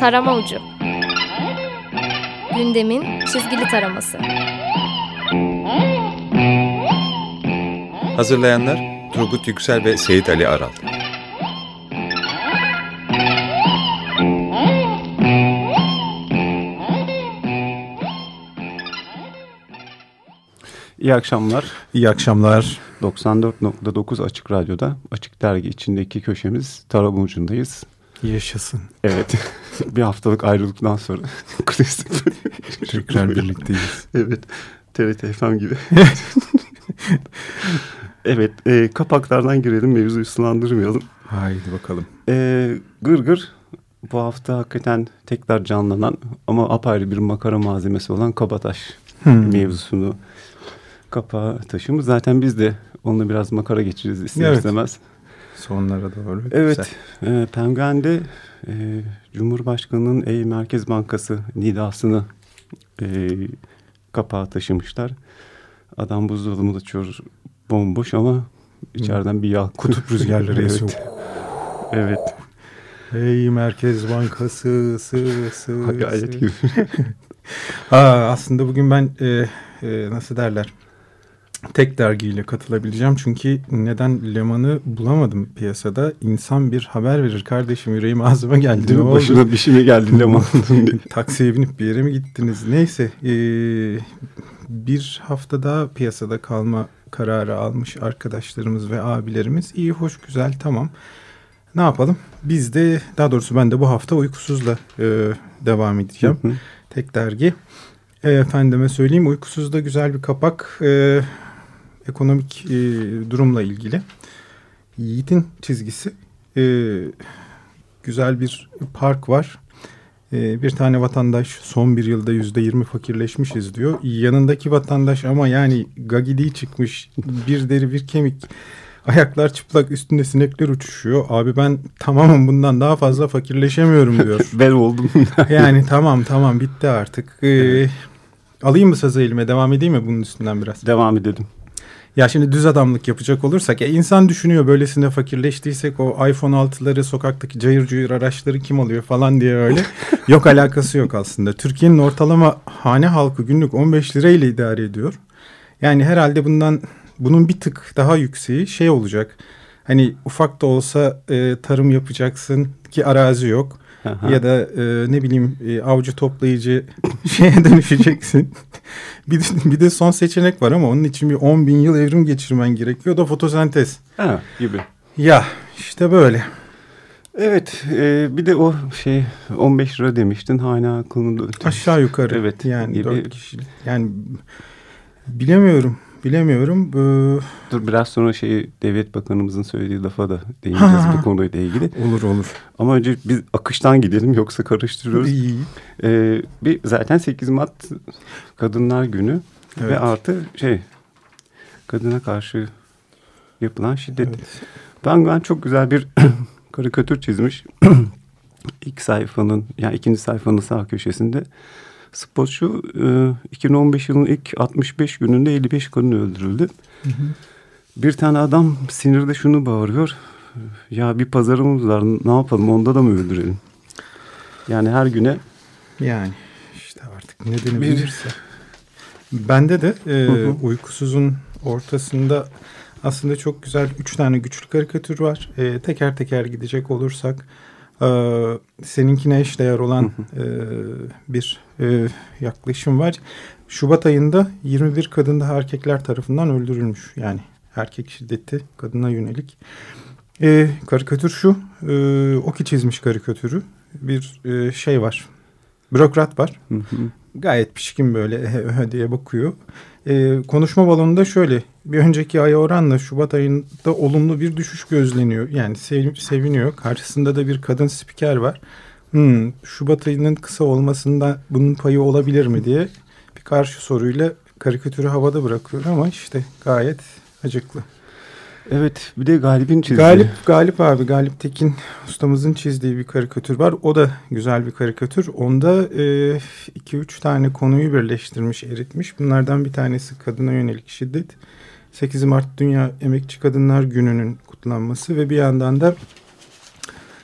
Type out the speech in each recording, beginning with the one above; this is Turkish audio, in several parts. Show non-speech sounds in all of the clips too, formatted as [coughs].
Tarama Ucu Gündemin çizgili taraması Hazırlayanlar Turgut Yüksel ve Seyit Ali Aral. İyi akşamlar. İyi akşamlar. 94.9 Açık Radyo'da Açık Dergi içindeki köşemiz Tarabın ucundayız. Yaşasın. Evet. [laughs] bir haftalık ayrılıktan sonra [laughs] [laughs] klasik. Tekrar birlikteyiz. evet. TRT FM gibi. evet. E, kapaklardan girelim. Mevzuyu sulandırmayalım. Haydi bakalım. E, gır gır. Bu hafta hakikaten tekrar canlanan ama apayrı bir makara malzemesi olan kabataş hmm. mevzusunu kapağı taşımış. Zaten biz de onunla biraz makara geçiririz ister evet. istemez. Sonlara doğru. Evet. E, Penguen'de e, Cumhurbaşkanı'nın Ey Merkez Bankası nidasını e, kapağa taşımışlar. Adam buzdolabını açıyor bomboş ama içeriden bir yağ. Kutup rüzgarları evet. [laughs] esiyor. evet. Ey Merkez Bankası sı sı. Gayet gibi. [laughs] Aa, aslında bugün ben e, e, nasıl derler tek dergiyle katılabileceğim. Çünkü neden Leman'ı bulamadım piyasada. İnsan bir haber verir kardeşim yüreğim ağzıma geldi. Değil mi? Başına bir şey mi geldi Leman'ın [laughs] Taksiye binip bir yere mi gittiniz? Neyse e, bir hafta daha piyasada kalma kararı almış arkadaşlarımız ve abilerimiz. İyi hoş güzel tamam. Ne yapalım? Biz de daha doğrusu ben de bu hafta uykusuzla e, devam edeceğim. Hı hı. Tek dergi. E, efendime söyleyeyim uykusuzda güzel bir kapak. E, ekonomik e, durumla ilgili. Yiğit'in çizgisi e, güzel bir park var. E, bir tane vatandaş son bir yılda yüzde yirmi fakirleşmişiz diyor. Yanındaki vatandaş ama yani gagidi çıkmış bir deri bir kemik. Ayaklar çıplak üstünde sinekler uçuşuyor. Abi ben tamamım bundan daha fazla fakirleşemiyorum diyor. [laughs] ben oldum. [laughs] yani tamam tamam bitti artık. Ee, alayım mı sazı elime devam edeyim mi bunun üstünden biraz? Devam edelim. Ya şimdi düz adamlık yapacak olursak ya insan düşünüyor böylesine fakirleştiysek o iPhone 6'ları sokaktaki cayır cuyur araçları kim alıyor falan diye öyle. [laughs] yok alakası yok aslında. Türkiye'nin ortalama hane halkı günlük 15 lirayla idare ediyor. Yani herhalde bundan bunun bir tık daha yükseği şey olacak. Hani ufak da olsa e, tarım yapacaksın ki arazi yok. Aha. Ya da e, ne bileyim e, avcı toplayıcı [laughs] şeye dönüşeceksin. [laughs] bir, de, bir de son seçenek var ama onun için bir 10 bin yıl evrim geçirmen gerekiyor. O da fotosentez. Ha, gibi. Ya işte böyle. Evet e, bir de o şey 15 lira demiştin hala aklımda. Aşağı yukarı. Evet. Yani gibi. 4 kişilik. Yani bilemiyorum bilemiyorum. Ee... Dur biraz sonra şey Devlet Bakanımızın söylediği lafa da değineceğiz bu konuyla ilgili. Olur olur. Ama önce biz akıştan gidelim yoksa karıştırıyoruz. İyi. Ee, bir zaten 8 Mart Kadınlar Günü evet. ve artı şey kadına karşı yapılan şiddet. Evet. Ben ben çok güzel bir [coughs] karikatür çizmiş. [coughs] İlk sayfanın yani ikinci sayfanın sağ köşesinde Spotçu e, 2015 yılının ilk 65 gününde 55 kadın öldürüldü. Hı hı. Bir tane adam sinirde şunu bağırıyor. Ya bir pazarımız var ne yapalım onda da mı öldürelim? Yani her güne. Yani işte artık nedeni bir... bilirse. Bende de e, hı hı. uykusuzun ortasında aslında çok güzel üç tane güçlü karikatür var. E, teker teker gidecek olursak e, seninkine eşdeğer olan e, bir e, yaklaşım var. Şubat ayında 21 kadın da erkekler tarafından öldürülmüş. Yani erkek şiddeti kadına yönelik. E, karikatür şu. E, Oki çizmiş karikatürü. Bir e, şey var. Bürokrat var. Hı hı. Gayet pişkin böyle [laughs] diye bakıyor. E, konuşma balonunda şöyle. Bir önceki aya oranla Şubat ayında olumlu bir düşüş gözleniyor. Yani sev, seviniyor. Karşısında da bir kadın spiker var. Hmm, Şubat ayının kısa olmasında bunun payı olabilir mi diye bir karşı soruyla karikatürü havada bırakıyor ama işte gayet acıklı. Evet bir de Galip'in çizdiği. Galip, Galip abi Galip Tekin ustamızın çizdiği bir karikatür var. O da güzel bir karikatür. Onda e, iki üç tane konuyu birleştirmiş, eritmiş. Bunlardan bir tanesi kadına yönelik şiddet. 8 Mart Dünya Emekçi Kadınlar Günü'nün kutlanması ve bir yandan da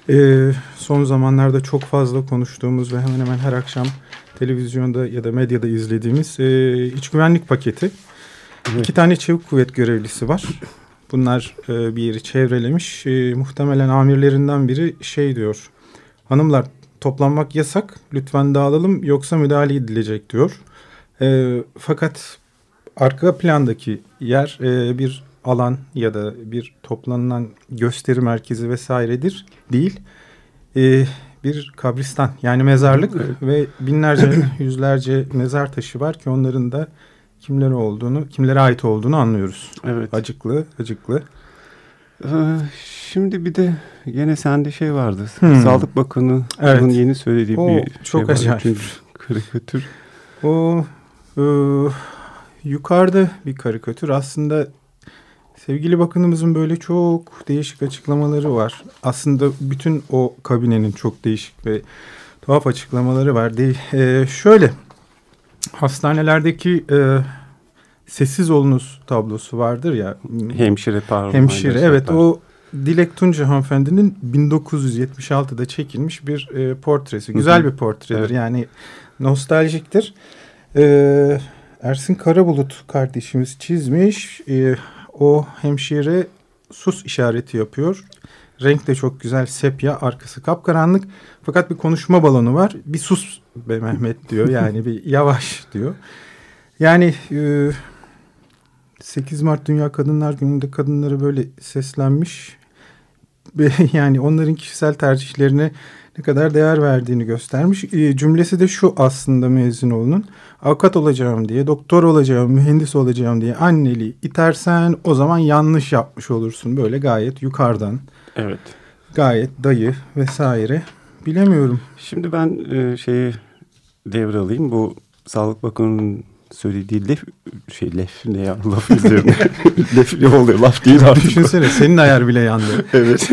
Ee, son zamanlarda çok fazla konuştuğumuz ve hemen hemen her akşam televizyonda ya da medyada izlediğimiz e, iç güvenlik paketi. Evet. İki tane çevik kuvvet görevlisi var. Bunlar e, bir yeri çevrelemiş. E, muhtemelen amirlerinden biri şey diyor. Hanımlar toplanmak yasak. Lütfen dağılalım yoksa müdahale edilecek diyor. E, fakat arka plandaki yer e, bir alan ya da bir toplanılan gösteri merkezi vesairedir değil. E, bir kabristan yani mezarlık ve binlerce yüzlerce mezar taşı var ki onların da kimlere olduğunu, kimlere ait olduğunu anlıyoruz. Evet. Acıklı, acıklı. Ee, Şimdi bir de gene sende şey vardı. Hmm. Sağlık Bakanı'nın Evet. yeni söylediği O bir çok şey var. acayip. Üçüncü karikatür. O e, yukarıda bir karikatür. Aslında sevgili bakanımızın böyle çok değişik açıklamaları var. Aslında bütün o kabinenin çok değişik ve tuhaf açıklamaları var. De, e, şöyle hastanelerdeki e, sessiz olunuz tablosu vardır ya. Hemşire pardon. Hemşire evet o Dilek Tunca hanımefendinin 1976'da çekilmiş bir e, portresi. Güzel Hı hı. bir portredir Evet. yani nostaljiktir. E, Ersin Karabulut kardeşimiz çizmiş. E, o hemşire sus işareti yapıyor. Renk de çok güzel sepya arkası kapkaranlık. Fakat bir konuşma balonu var. Bir sus be Mehmet diyor [laughs] yani bir yavaş diyor. Yani e, 8 Mart Dünya Kadınlar Günü'nde kadınları böyle seslenmiş. [laughs] Yani onların kişisel tercihlerine ne kadar değer verdiğini göstermiş. E, cümlesi de şu aslında Mezinoğlu'nun. Avukat olacağım diye, doktor olacağım, mühendis olacağım diye anneliği itersen o zaman yanlış yapmış olursun. Böyle gayet yukarıdan, Evet. gayet dayı vesaire. Bilemiyorum. Şimdi ben e, şeyi devralayım. Bu Sağlık Bakanı'nın söylediği lef şey lef ne ya [laughs] laf üzerine [laughs] lef ne oluyor laf değil artık. Düşünsene senin ayar bile yandı. [laughs] evet.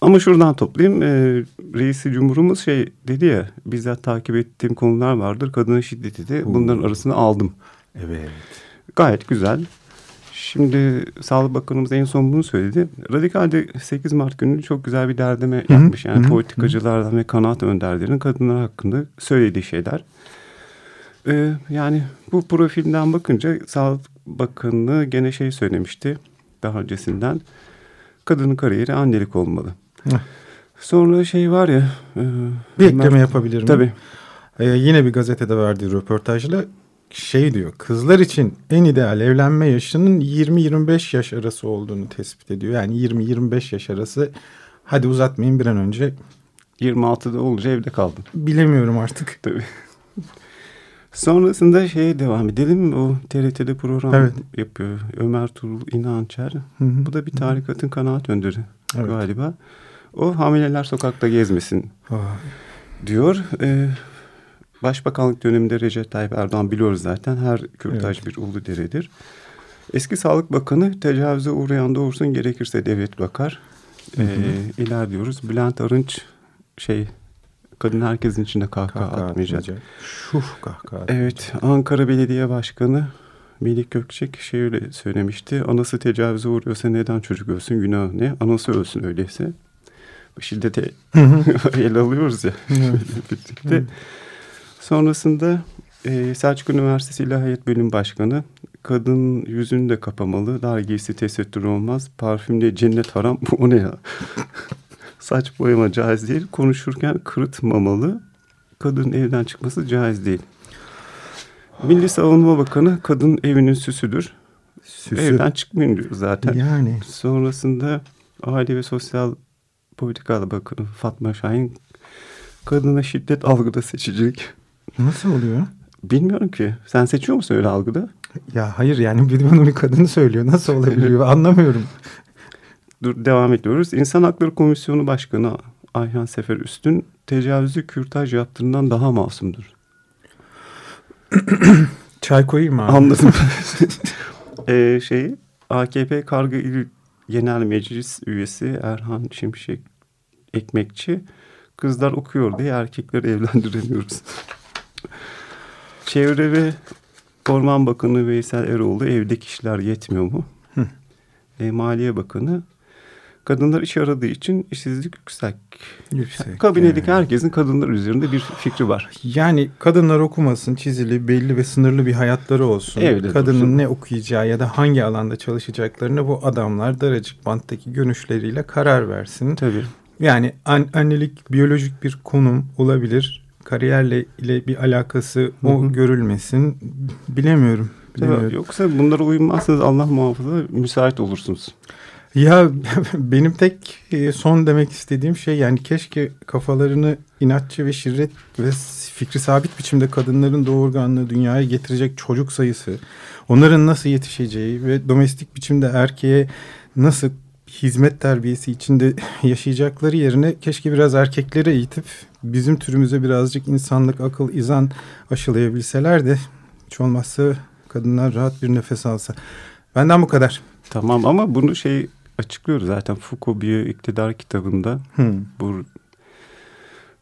Ama şuradan toplayayım. E, Reisi Cumhurumuz şey dedi ya bizzat takip ettiğim konular vardır. Kadına şiddeti de bunların arasına aldım. Evet. Gayet güzel. Şimdi Sağlık Bakanımız en son bunu söyledi. Radikal'de 8 Mart günü çok güzel bir derdeme hı, yapmış. Yani hı hı, politikacılardan ve kanaat önderlerinin kadınlar hakkında söylediği şeyler. Ee, yani bu profilden bakınca Sağlık Bakanı gene şey söylemişti daha öncesinden. Kadının kariyeri annelik olmalı. Heh. Sonra şey var ya. E, Bir ekleme yapabilir miyim? Tabii. Ee, yine bir gazetede verdiği röportajla şey diyor. Kızlar için en ideal evlenme yaşının 20-25 yaş arası olduğunu tespit ediyor. Yani 20-25 yaş arası. Hadi uzatmayın bir an önce. 26'da olunca evde kaldım. Bilemiyorum artık. Tabii. Sonrasında şeye devam edelim. O TRT'de program Evet. yapıyor. Ömer Tuğrul İnançer. Hı hı. Bu da bir tarikatın kanaat önderi Evet. galiba. O hamileler sokakta gezmesin Ah, diyor. Ee, Başbakanlık döneminde Recep Tayyip Erdoğan biliyoruz zaten. Her kürtaj bir ulu deredir. Eski Sağlık Bakanı tecavüze uğrayan doğursun gerekirse devlet bakar. Ee, iler diyoruz. Bülent Arınç şey kadın herkesin içinde kahkaha, kahkaha atmayacak. atmayacak. Şuh kahkaha. Evet, Ankara Belediye Başkanı Melik Gökçek şey öyle söylemişti. Anası tecavüze uğruyorsa neden çocuk ölsün günah ne? Anası ölsün öyleyse. Şiddete [laughs] el alıyoruz ya. Evet. birlikte. Sonrasında e, Selçuk Üniversitesi İlahiyat Bölüm Başkanı kadın yüzünü de kapamalı. Dar giysi tesettür olmaz. Parfümle cennet haram. [laughs] o ne ya? Saç boyama caiz değil. Konuşurken kırıtmamalı. Kadın evden çıkması caiz değil. Milli Savunma Bakanı kadın evinin süsüdür. Süsü. Evden çıkmayın diyor zaten. Yani. Sonrasında Aile ve Sosyal Politikalar Bakanı Fatma Şahin kadına şiddet algıda seçicilik. Nasıl oluyor? Bilmiyorum ki. Sen seçiyor musun öyle algıda? Ya hayır yani bir bana bir kadını söylüyor. Nasıl olabiliyor [laughs] anlamıyorum. Dur devam ediyoruz. İnsan Hakları Komisyonu Başkanı Ayhan Sefer Üstün tecavüzü kürtaj yaptığından daha masumdur. [clears throat] Çay koyayım mı abi? Anladım. [laughs] [laughs] ee, şey AKP Kargı İl Genel Meclis üyesi Erhan Şimşek Ekmekçi kızlar okuyor diye erkekleri evlendiremiyoruz. Çevre ve Orman Bakanı Veysel Eroğlu evdeki işler yetmiyor mu? Hı. E, Maliye Bakanı Kadınlar iş aradığı için işsizlik yüksek. Yüksek. Kabinedeki yani. herkesin kadınlar üzerinde bir fikri var. Yani kadınlar okumasın, çizili, belli ve sınırlı bir hayatları olsun. Evde Kadının dursun. ne okuyacağı ya da hangi alanda çalışacaklarını bu adamlar daracık banttaki görüşleriyle karar versin. Tabii. Yani an- annelik biyolojik bir konum olabilir. Kariyerle ile bir alakası o Hı hı. görülmesin. Bilemiyorum. Tabii. bilemiyorum. Yoksa bunlara uymazsanız Allah muhafaza müsait olursunuz. Ya [laughs] benim tek e, son demek istediğim şey yani keşke kafalarını inatçı ve şirret ve fikri sabit biçimde kadınların doğurganlığı dünyaya getirecek çocuk sayısı, onların nasıl yetişeceği ve domestik biçimde erkeğe nasıl hizmet terbiyesi içinde [laughs] yaşayacakları yerine keşke biraz erkekleri eğitip bizim türümüze birazcık insanlık, akıl, izan aşılayabilseler de hiç olmazsa kadınlar rahat bir nefes alsa. Benden bu kadar. Tamam ama bunu şey açıklıyoruz zaten Foucault bir iktidar kitabında Hmm. bu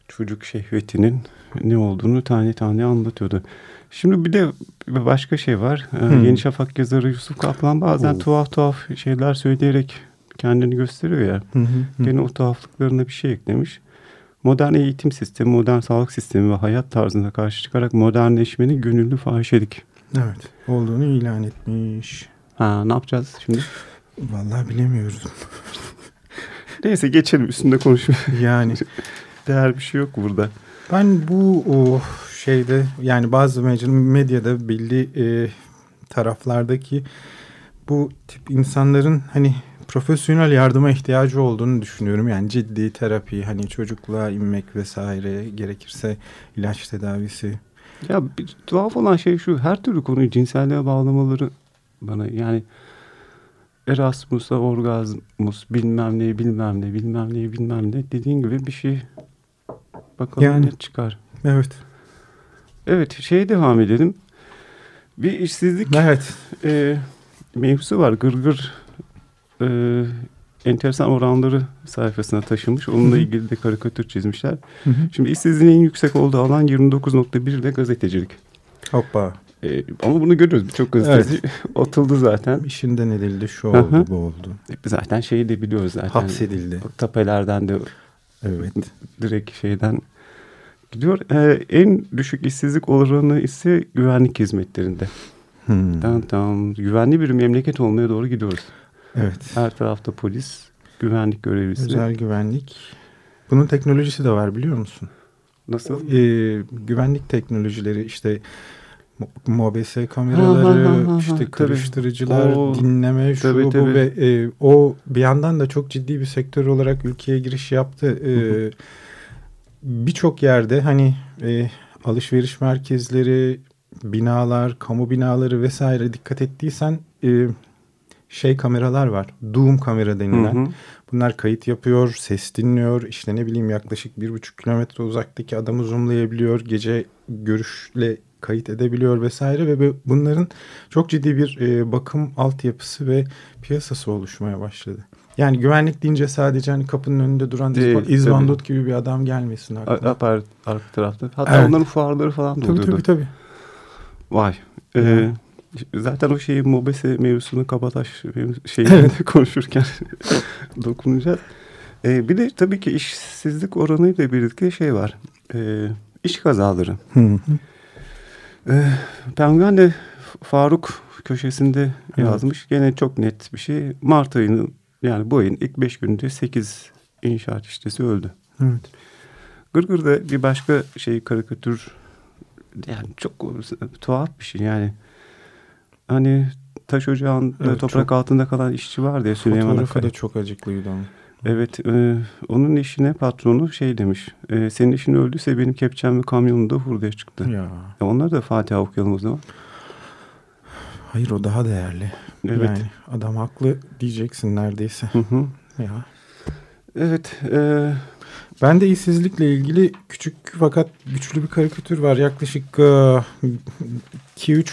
çocuk şehvetinin ne olduğunu tane tane anlatıyordu. Şimdi bir de başka şey var. Hmm. Yeni Şafak yazarı Yusuf Kaplan bazen Oo. tuhaf tuhaf şeyler söyleyerek kendini gösteriyor ya. Hı hı. Gene o tuhaflıklarına bir şey eklemiş. Modern eğitim sistemi, modern sağlık sistemi ve hayat tarzına karşı çıkarak modernleşmenin gönüllü fahişelik. Evet olduğunu ilan etmiş. Ha ne yapacağız şimdi? Vallahi bilemiyoruz. [laughs] Neyse geçelim üstünde konuşmaya. Yani [laughs] Değer bir şey yok burada. ben bu o şeyde yani bazı medyada belli e, taraflardaki bu tip insanların hani profesyonel yardıma ihtiyacı olduğunu düşünüyorum. Yani ciddi terapi hani çocukluğa inmek vesaire gerekirse ilaç tedavisi. Ya bir tuhaf olan şey şu her türlü konuyu cinselliğe bağlamaları bana yani Erasmus'a orgazmus bilmem ne bilmem ne bilmem ne bilmem ne dediğin gibi bir şey bakalım Yani. ne çıkar. Evet. Evet şeye devam edelim. Bir işsizlik Evet. e, mevzusu var. Gırgır e, enteresan oranları sayfasına taşımış. Onunla ilgili de karikatür çizmişler. Hı hı. Şimdi işsizliğin en yüksek olduğu alan 29.1 de gazetecilik. Hoppa. E, ama bunu görüyoruz. Birçok gazeteci [laughs] atıldı zaten. İşinden edildi şu oldu bu oldu. Zaten şeyi de biliyoruz zaten. Hapsedildi. Tapelerden de Evet. direkt şeyden gidiyor. E, en düşük işsizlik oranı ise güvenlik hizmetlerinde. Hmm. Tamam tamam. Güvenli bir memleket olmaya doğru gidiyoruz. Evet. Her tarafta polis, güvenlik görevlisi. Özel güvenlik. Bunun teknolojisi de var biliyor musun? Nasıl? Ee, güvenlik teknolojileri işte mo- MOBS kameraları, Ha, ha, ha, ha, işte karıştırıcılar, O- dinleme, şu tabii, bu tabii. ve e, o bir yandan da çok ciddi bir sektör olarak ülkeye giriş yaptı. Ee, Birçok yerde hani e, alışveriş merkezleri, binalar, kamu binaları vesaire dikkat ettiysen e, şey kameralar var. Doom kamera denilen. Hı hı. Bunlar kayıt yapıyor, ses dinliyor. İşte ne bileyim yaklaşık bir buçuk kilometre uzaktaki adamı zoomlayabiliyor. Gece görüşle kayıt edebiliyor vesaire ve bu- bunların çok ciddi bir e, bakım altyapısı ve piyasası oluşmaya başladı. Yani güvenlik deyince sadece hani kapının önünde duran Değil, gibi bir adam gelmesin A- aklına. Apar, arka tarafta. Hatta Evet. onların fuarları falan da Tabii oluyordu. tabii tabii. Vay. Ee. Zaten o şeyi Mobese mevzusunu kabataş şeyini [laughs] konuşurken [laughs] dokunacağız. Ee, bir de tabii ki işsizlik oranıyla birlikte şey var. Ee, iş kazaları. Hı. Ee, de Faruk köşesinde Evet. yazmış. Gene çok net bir şey. Mart ayının yani bu ayın ilk beş gününde 8 inşaat işçisi öldü. Evet. Gırgır'da bir başka şey karikatür yani çok tuhaf bir şey yani. Hani taş ocağında Evet, toprak çok- altında kalan işçi vardı ya Süleyman Fotoğrafı Akay. da çok acıklıydı ama. Evet e, onun eşine patronu şey demiş. E, senin eşin öldüyse benim kepçem ve kamyonum da hurdaya çıktı. Ya. E, onlar da Fatiha okuyalım o zaman. Hayır o daha değerli. Evet. Yani adam haklı diyeceksin neredeyse. Hı hı. Ya. Evet. E, Ben de işsizlikle ilgili küçük fakat güçlü bir karikatür var. Yaklaşık 2-3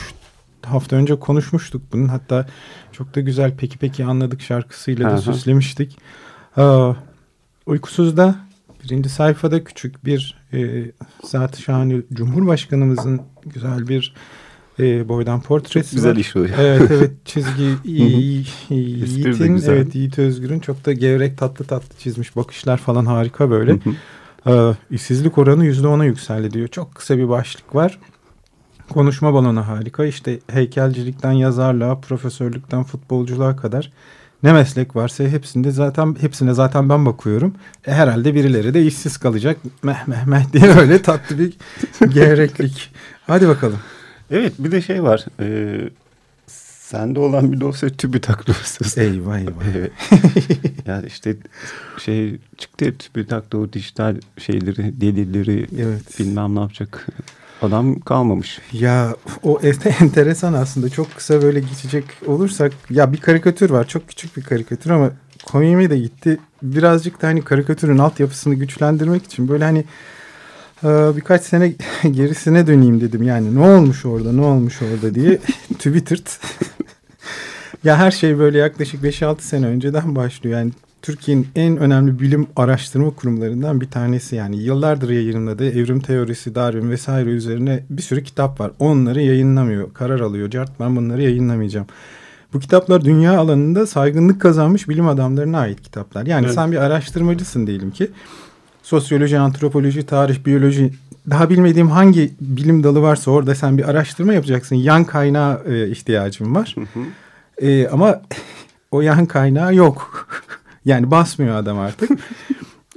hafta önce konuşmuştuk bunun. Hatta çok da güzel Peki Peki Anladık şarkısıyla da Aha. süslemiştik. Aa, Uykusuz'da birinci sayfada küçük bir e, zat şahane Cumhurbaşkanımızın güzel bir e, boydan portresi Çok güzel var. iş oluyor. Evet evet [laughs] çizgi Yiğit'in evet Yiğit Özgür'ün çok da gevrek tatlı tatlı çizmiş bakışlar falan harika böyle. Ee, işsizlik oranı yüzde ona yükseldi diyor. Çok kısa bir başlık var. Konuşma balonu harika. İşte heykelcilikten yazarlığa, profesörlükten futbolculuğa kadar ne meslek varsa hepsinde zaten hepsine zaten ben bakıyorum. E, herhalde birileri de işsiz kalacak. Meh meh meh diye [laughs] öyle tatlı bir gevreklik. Hadi bakalım. Evet bir de şey var. E, sende olan bir dosya TÜBİTAK dosyası. Eyvah eyvah. [laughs] Evet. yani işte şey çıktı ya TÜBİTAK'ta o dijital şeyleri, delilleri Evet. bilmem ne yapacak. Adam kalmamış. Ya o [laughs] enteresan aslında. Çok kısa böyle geçecek olursak. Ya bir karikatür var. Çok küçük bir karikatür ama komiğime de gitti. Birazcık da hani karikatürün altyapısını güçlendirmek için böyle hani e, birkaç sene [laughs] gerisine döneyim dedim. Yani ne olmuş orada ne olmuş orada diye [laughs] Twitter'd. ya her şey böyle yaklaşık 5-6 sene önceden başlıyor. Yani Türkiye'nin en önemli bilim araştırma kurumlarından bir tanesi yani yıllardır yayınladığı evrim teorisi, Darwin vesaire üzerine bir sürü kitap var. Onları yayınlamıyor, karar alıyor. Cart ben bunları yayınlamayacağım. Bu kitaplar dünya alanında saygınlık kazanmış bilim adamlarına ait kitaplar. Yani Evet. sen bir araştırmacısın diyelim ki. Sosyoloji, antropoloji, tarih, biyoloji daha bilmediğim hangi bilim dalı varsa orada sen bir araştırma yapacaksın. Yan kaynağı e, ihtiyacın var. E, ama [laughs] o yan kaynağı yok. Yani basmıyor adam artık. [laughs]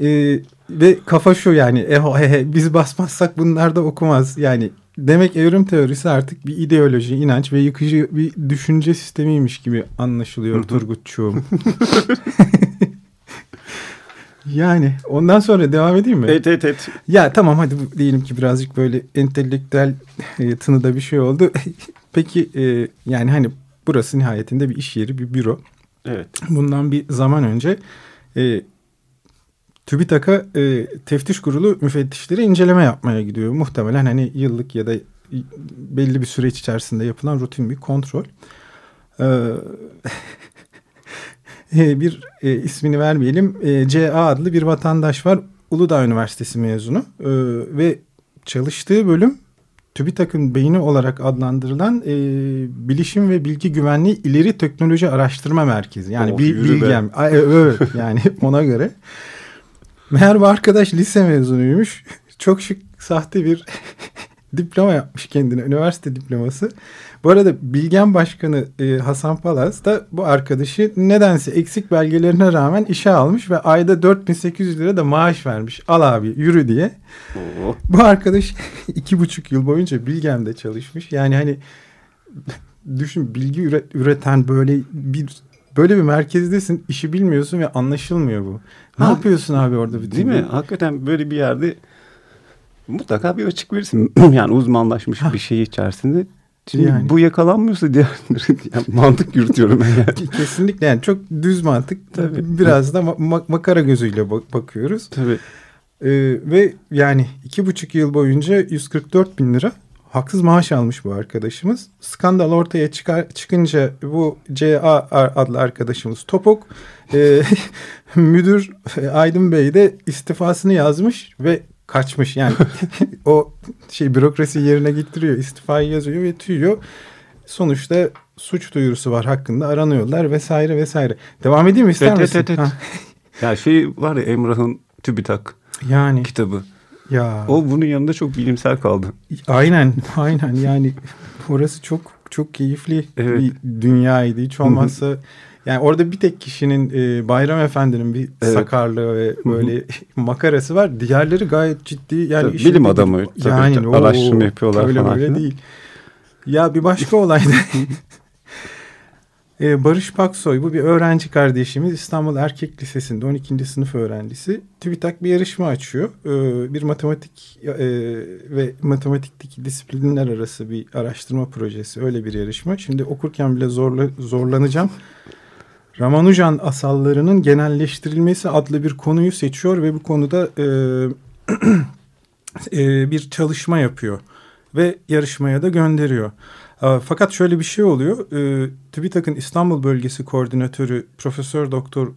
E, ve kafa şu yani e, he, he, biz basmazsak bunlar da okumaz. Yani demek evrim teorisi artık bir ideoloji, inanç ve yıkıcı bir düşünce sistemiymiş gibi anlaşılıyor Turgutçuğum. [laughs] yani ondan sonra devam edeyim mi? Evet evet evet. Ya tamam hadi diyelim ki birazcık böyle entelektüel e, tınıda bir şey oldu. [laughs] Peki e, yani hani burası nihayetinde bir iş yeri, bir büro. Evet. Bundan bir zaman önce e, TÜBİTAK'a e, teftiş kurulu müfettişleri inceleme yapmaya gidiyor. Muhtemelen hani yıllık ya da belli bir süreç içerisinde yapılan rutin bir kontrol. Ee, [laughs] bir e, ismini vermeyelim. E, CA adlı bir vatandaş var. Uludağ Üniversitesi mezunu. E, ve çalıştığı bölüm TÜBİTAK'ın beyni olarak adlandırılan e, Bilişim ve Bilgi Güvenliği İleri Teknoloji Araştırma Merkezi. Yani Oh, be. bilgem. Ay, Evet [laughs] yani ona göre. Meğer bu arkadaş lise mezunuymuş. Çok şık sahte bir diploma yapmış kendine. Üniversite diploması. Bu arada Bilgen Başkanı e, Hasan Palaz da bu arkadaşı nedense eksik belgelerine rağmen işe almış ve ayda 4800 lira da maaş vermiş. Al abi yürü diye. Oo. Bu arkadaş [laughs] iki buçuk yıl boyunca Bilgem'de çalışmış. Yani hani [laughs] düşün bilgi üret, üreten böyle bir böyle bir merkezdesin işi bilmiyorsun ve anlaşılmıyor bu. Ne Ha, yapıyorsun abi orada? bütün Değil mi? Hakikaten böyle bir yerde mutlaka bir açık verirsin. [clears throat] yani uzmanlaşmış bir şey içerisinde. Şimdi Yani. bu yakalanmıyorsa diğerleri [laughs] yani mantık yürütüyorum ben yani. Kesinlikle yani çok düz mantık. Tabii. Biraz da ma- ma- makara gözüyle bak- bakıyoruz. Tabii. Ee, ve yani iki buçuk yıl boyunca 144 bin lira haksız maaş almış bu arkadaşımız. Skandal ortaya çıkar, çıkınca bu CA adlı arkadaşımız Topok e, [laughs] müdür e, Aydın Bey de istifasını yazmış ve kaçmış. Yani [laughs] o şey bürokrasi yerine getiriyor istifayı yazıyor ve tüyüyor. Sonuçta suç duyurusu var hakkında aranıyorlar vesaire vesaire. Devam edeyim mi ister Evet, misin? evet, evet. Ya şey var ya Emrah'ın TÜBİTAK yani kitabı. ya. O bunun yanında çok bilimsel kaldı. Aynen, aynen yani orası çok çok keyifli Evet. bir dünyaydı. Hiç olmazsa yani orada bir tek kişinin e, Bayram Efendi'nin bir Evet. sakarlığı ve böyle [laughs] makarası var. Diğerleri gayet ciddi yani Tabii, bilim adamı tabii, o- araştırma yapıyorlar öyle falan böyle filan. değil. Ya bir başka olaydı. [laughs] Ee, Barış Paksoy bu bir öğrenci kardeşimiz İstanbul Erkek Lisesi'nde 12. sınıf öğrencisi. TÜBİTAK bir yarışma açıyor. Ee, bir matematik e, ve matematikteki disiplinler arası bir araştırma projesi öyle bir yarışma. Şimdi okurken bile zorla, zorlanacağım. Ramanujan asallarının genelleştirilmesi adlı bir konuyu seçiyor ve bu konuda e, [clears throat] e, bir çalışma yapıyor ve yarışmaya da gönderiyor. E, Fakat şöyle bir şey oluyor. E, TÜBİTAK'ın İstanbul Bölgesi Koordinatörü Profesör Doktor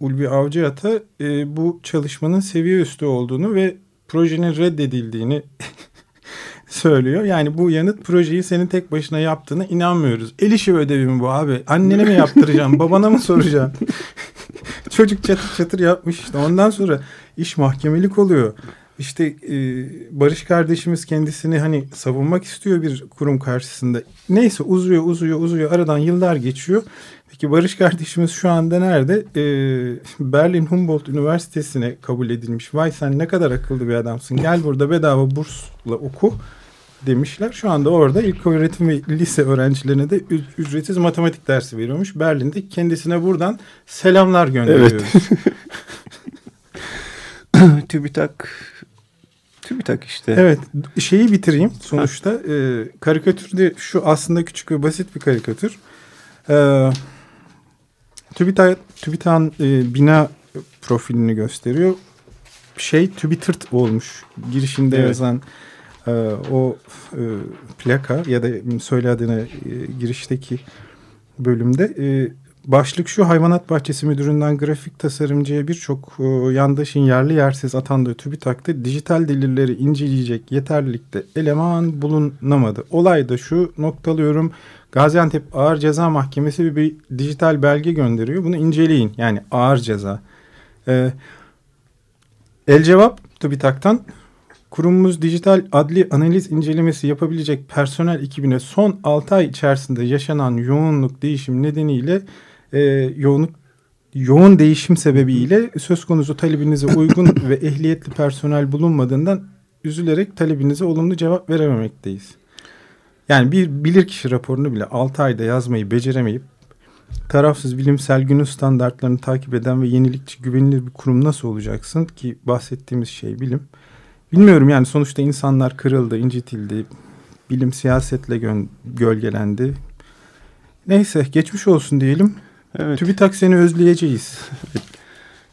Ulvi Avcıat'a e, bu çalışmanın seviye üstü olduğunu ve projenin reddedildiğini [laughs] söylüyor. Yani bu yanıt projeyi senin tek başına yaptığına inanmıyoruz. El işi ödevi mi bu abi? Annene mi yaptıracağım? babana mı soracağım? [laughs] Çocuk çatır çatır yapmış işte. Ondan sonra iş mahkemelik oluyor. İşte e, Barış kardeşimiz kendisini hani savunmak istiyor bir kurum karşısında. Neyse uzuyor uzuyor uzuyor aradan yıllar geçiyor. Peki Barış kardeşimiz şu anda nerede? E, Berlin Humboldt Üniversitesi'ne kabul edilmiş. Vay sen ne kadar akıllı bir adamsın. Gel burada bedava bursla oku demişler. Şu anda orada ilk öğretim ve lise öğrencilerine de ücretsiz matematik dersi veriyormuş. Berlin'de kendisine buradan selamlar gönderiyoruz. [laughs] TÜBİTAK TÜBİTAK işte. Evet şeyi bitireyim sonuçta. Ee, karikatürde şu aslında küçük ve basit bir karikatür. Ee, TÜBİTAK, TÜBİTAK'ın e, bina profilini gösteriyor. Şey TÜBİTART olmuş. Girişinde Evet. yazan e, o e, plaka ya da söyle adını e, girişteki bölümde e, başlık şu hayvanat bahçesi müdüründen grafik tasarımcıya birçok yandaşın yerli yersiz atandığı TÜBİTAK'ta dijital delilleri inceleyecek yeterlilikte eleman bulunamadı. Olay da şu noktalıyorum Gaziantep Ağır Ceza Mahkemesi bir, bir dijital belge gönderiyor bunu inceleyin yani ağır ceza. E, el cevap TÜBİTAK'tan Kurumumuz dijital adli analiz incelemesi yapabilecek personel ekibine son 6 ay içerisinde yaşanan yoğunluk değişim nedeniyle e, yoğunluk yoğun değişim sebebiyle söz konusu talebinize uygun [coughs] ve ehliyetli personel bulunmadığından üzülerek talebinize olumlu cevap verememekteyiz. Yani bir bilirkişi raporunu bile 6 ayda yazmayı beceremeyip tarafsız bilimsel günün standartlarını takip eden ve yenilikçi güvenilir bir kurum nasıl olacaksın ki bahsettiğimiz şey bilim. Bilmiyorum yani sonuçta insanlar kırıldı, incitildi. Bilim siyasetle gö- gölgelendi. Neyse geçmiş olsun diyelim. Evet. TÜBİTAK seni özleyeceğiz.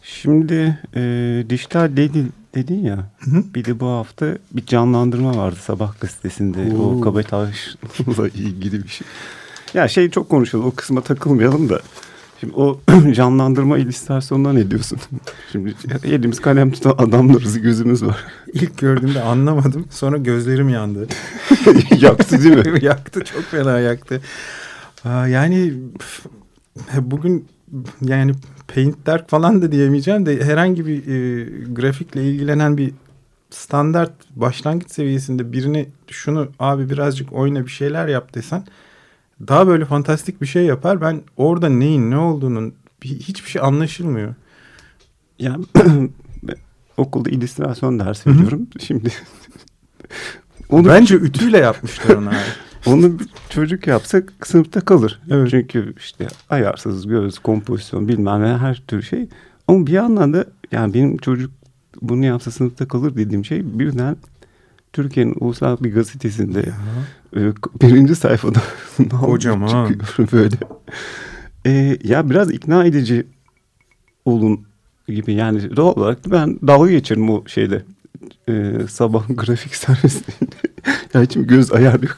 Şimdi e, dijital dedi, dedin ya. Hı hı. Bir de bu hafta bir canlandırma vardı Sabah gazetesinde. Oo. O kabataşla ilgili bir şey. Ya şey çok konuşuldu. O kısma takılmayalım da. Şimdi o [clears throat] canlandırma illüstrasyonuna ne diyorsun? [laughs] Şimdi elimiz kalem tutan adamlarız, gözümüz var. [laughs] İlk gördüğümde anlamadım. Sonra gözlerim yandı. [laughs] Yaktı değil mi? yaktı çok fena yaktı. Aa, yani bugün yani Paint'ler falan da diyemeyeceğim de herhangi bir e, grafikle ilgilenen bir standart başlangıç seviyesinde birini şunu abi birazcık oyna bir şeyler yap desen daha böyle fantastik bir şey yapar. Ben orada neyin ne olduğunun bir- hiçbir şey anlaşılmıyor. Yani [clears throat] okulda illüstrasyon dersi veriyorum. Şimdi [laughs] onu Bence ütüyle yapmışlar onu. [laughs] Onu bir çocuk yapsa sınıfta kalır. Evet. Çünkü işte ayarsız göz, kompozisyon bilmem ne her tür şey. Ama bir yandan da yani benim çocuk bunu yapsa sınıfta kalır dediğim şey birden Türkiye'nin ulusal bir gazetesinde e, birinci sayfada [laughs] çıkıyor böyle. E, ya biraz ikna edici olun gibi yani doğal olarak ben dalga geçerim o şeyde e, sabah [laughs] grafik servisinde. [laughs] ya hiç göz ayarlıyor.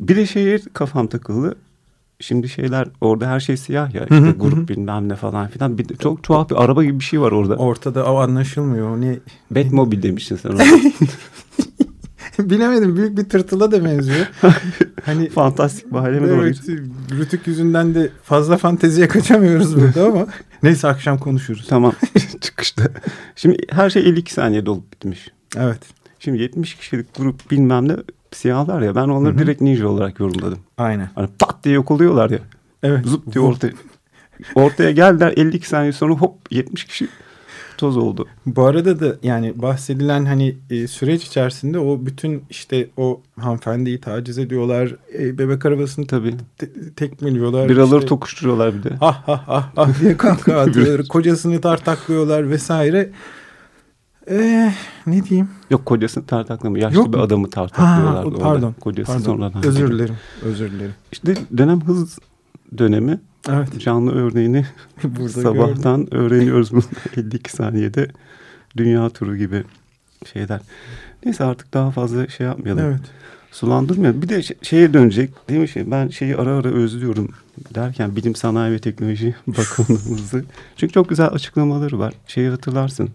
bir de şeye kafam takıldı. Şimdi şeyler orada her şey siyah ya işte Hı hı, grup bilmem ne falan filan. Bir çok tuhaf bir araba gibi bir şey var orada. Ortada o anlaşılmıyor. Ne Batmobile demiştin sen ona. [laughs] Bilemedim büyük bir tırtıla da benziyor. [laughs] hani Fantastik bir halime doğru evet, rütük yüzünden de fazla fanteziye kaçamıyoruz burada ama [laughs] neyse akşam konuşuruz. Tamam çıkışta. Şimdi her şey 52 saniyede olup bitmiş. Evet. Şimdi 70 kişilik grup bilmem ne siyahlar ya ben onları Hı hı. direkt ninja olarak yorumladım. Aynen. Hani pat diye yok oluyorlar ya. Evet. Zıp diye ortaya. Ortaya geldiler 52 saniye sonra hop 70 kişi toz oldu. Bu arada da yani bahsedilen hani e, süreç içerisinde o bütün işte o hanımefendiyi taciz ediyorlar. e, bebek arabasını Tabii. te- tekmeliyorlar. Biraları işte, tokuşturuyorlar bir de. Ah ah ah ah diye [laughs] kahkaha atıyorlar. Kocasını tartaklıyorlar vesaire. Ee, ne diyeyim? Yok kocasını tartaklama. Yaşlı Yok bir mu? adamı Ha, tartaklıyorlardı orada. pardon. Kocası Pardon. sonradan. Özür dilerim. Özür dilerim. İşte dönem hız dönemi Evet. canlı örneğini [laughs] Burada gördüm. sabahtan öğreniyoruz bunu [laughs] 52 saniyede dünya turu gibi şeyler. Neyse artık daha fazla şey yapmayalım. Evet. Sulandırmayalım. Bir de şeye dönecek değil mi şey? Ben şeyi ara ara özlüyorum derken Bilim Sanayi ve Teknoloji [laughs] Bakanlığımızı. Çünkü çok güzel açıklamaları var. Şeyi hatırlarsın.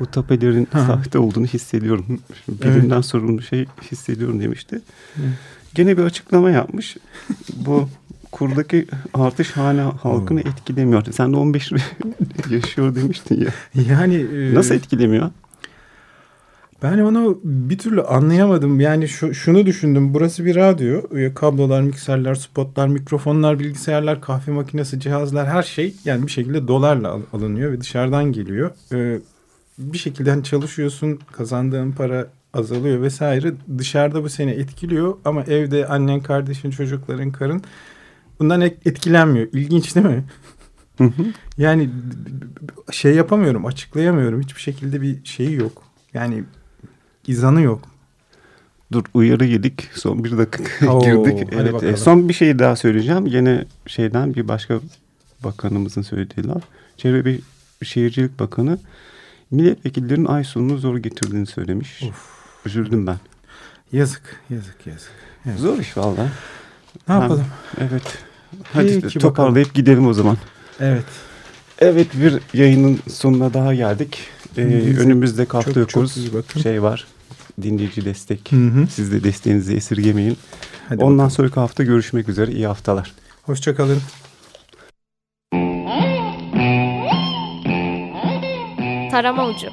Bu tapelerin Ha. sahte olduğunu hissediyorum. Bilimden sorumlu şey hissediyorum demişti. Gene bir açıklama yapmış. bu kurdaki artış hane halkını etkilemiyor. Sen de 15 [laughs] yaşıyor demiştin ya. Yani e, Nasıl etkilemiyor? Ben onu bir türlü anlayamadım. Yani şu, şunu düşündüm. Burası bir radyo. E, Kablolar, mikserler, spotlar, mikrofonlar, bilgisayarlar, kahve makinesi, cihazlar her şey yani bir şekilde dolarla al- alınıyor ve dışarıdan geliyor. E, bir şekilde çalışıyorsun, kazandığın para azalıyor vesaire. Dışarıda bu seni etkiliyor ama evde annen, kardeşin, çocukların, karın bundan et- etkilenmiyor. İlginç değil mi? Yani şey yapamıyorum, açıklayamıyorum. Hiçbir şekilde bir şeyi yok. Yani izanı yok. Dur uyarı yedik. Son bir dakika Oo, [laughs] girdik. Evet, bakalım. e, son bir şey daha söyleyeceğim. Yine şeyden bir başka bakanımızın söylediği laf. Çevre ve Şehircilik Bakanı milletvekillerinin ay sonunu zor getirdiğini söylemiş. Üzüldüm ben. Yazık, yazık, yazık. Evet. Zor iş valla. Ne Hem- yapalım? Evet. Hadi Peki toparlayıp gidelim o zaman. Evet. Evet bir yayının sonuna daha geldik. Ee, önümüzdeki hafta çok, yokuz. çok. Şey var. Dinleyici destek. Hı hı. Siz de desteğinizi esirgemeyin. Hadi Ondan bakalım. sonraki hafta görüşmek üzere. İyi haftalar. Hoşçakalın. Tarama ucu.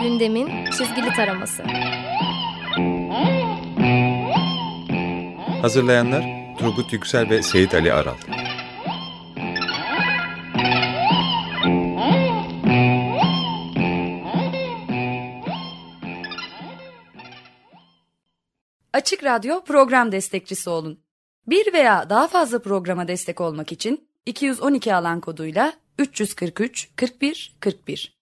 Gündemin çizgili taraması. Hazırlayanlar Turgut Yüksel ve Seyit Ali Aral. Açık Radyo program destekçisi olun. Bir veya daha fazla programa destek olmak için 212 alan koduyla 343 41 41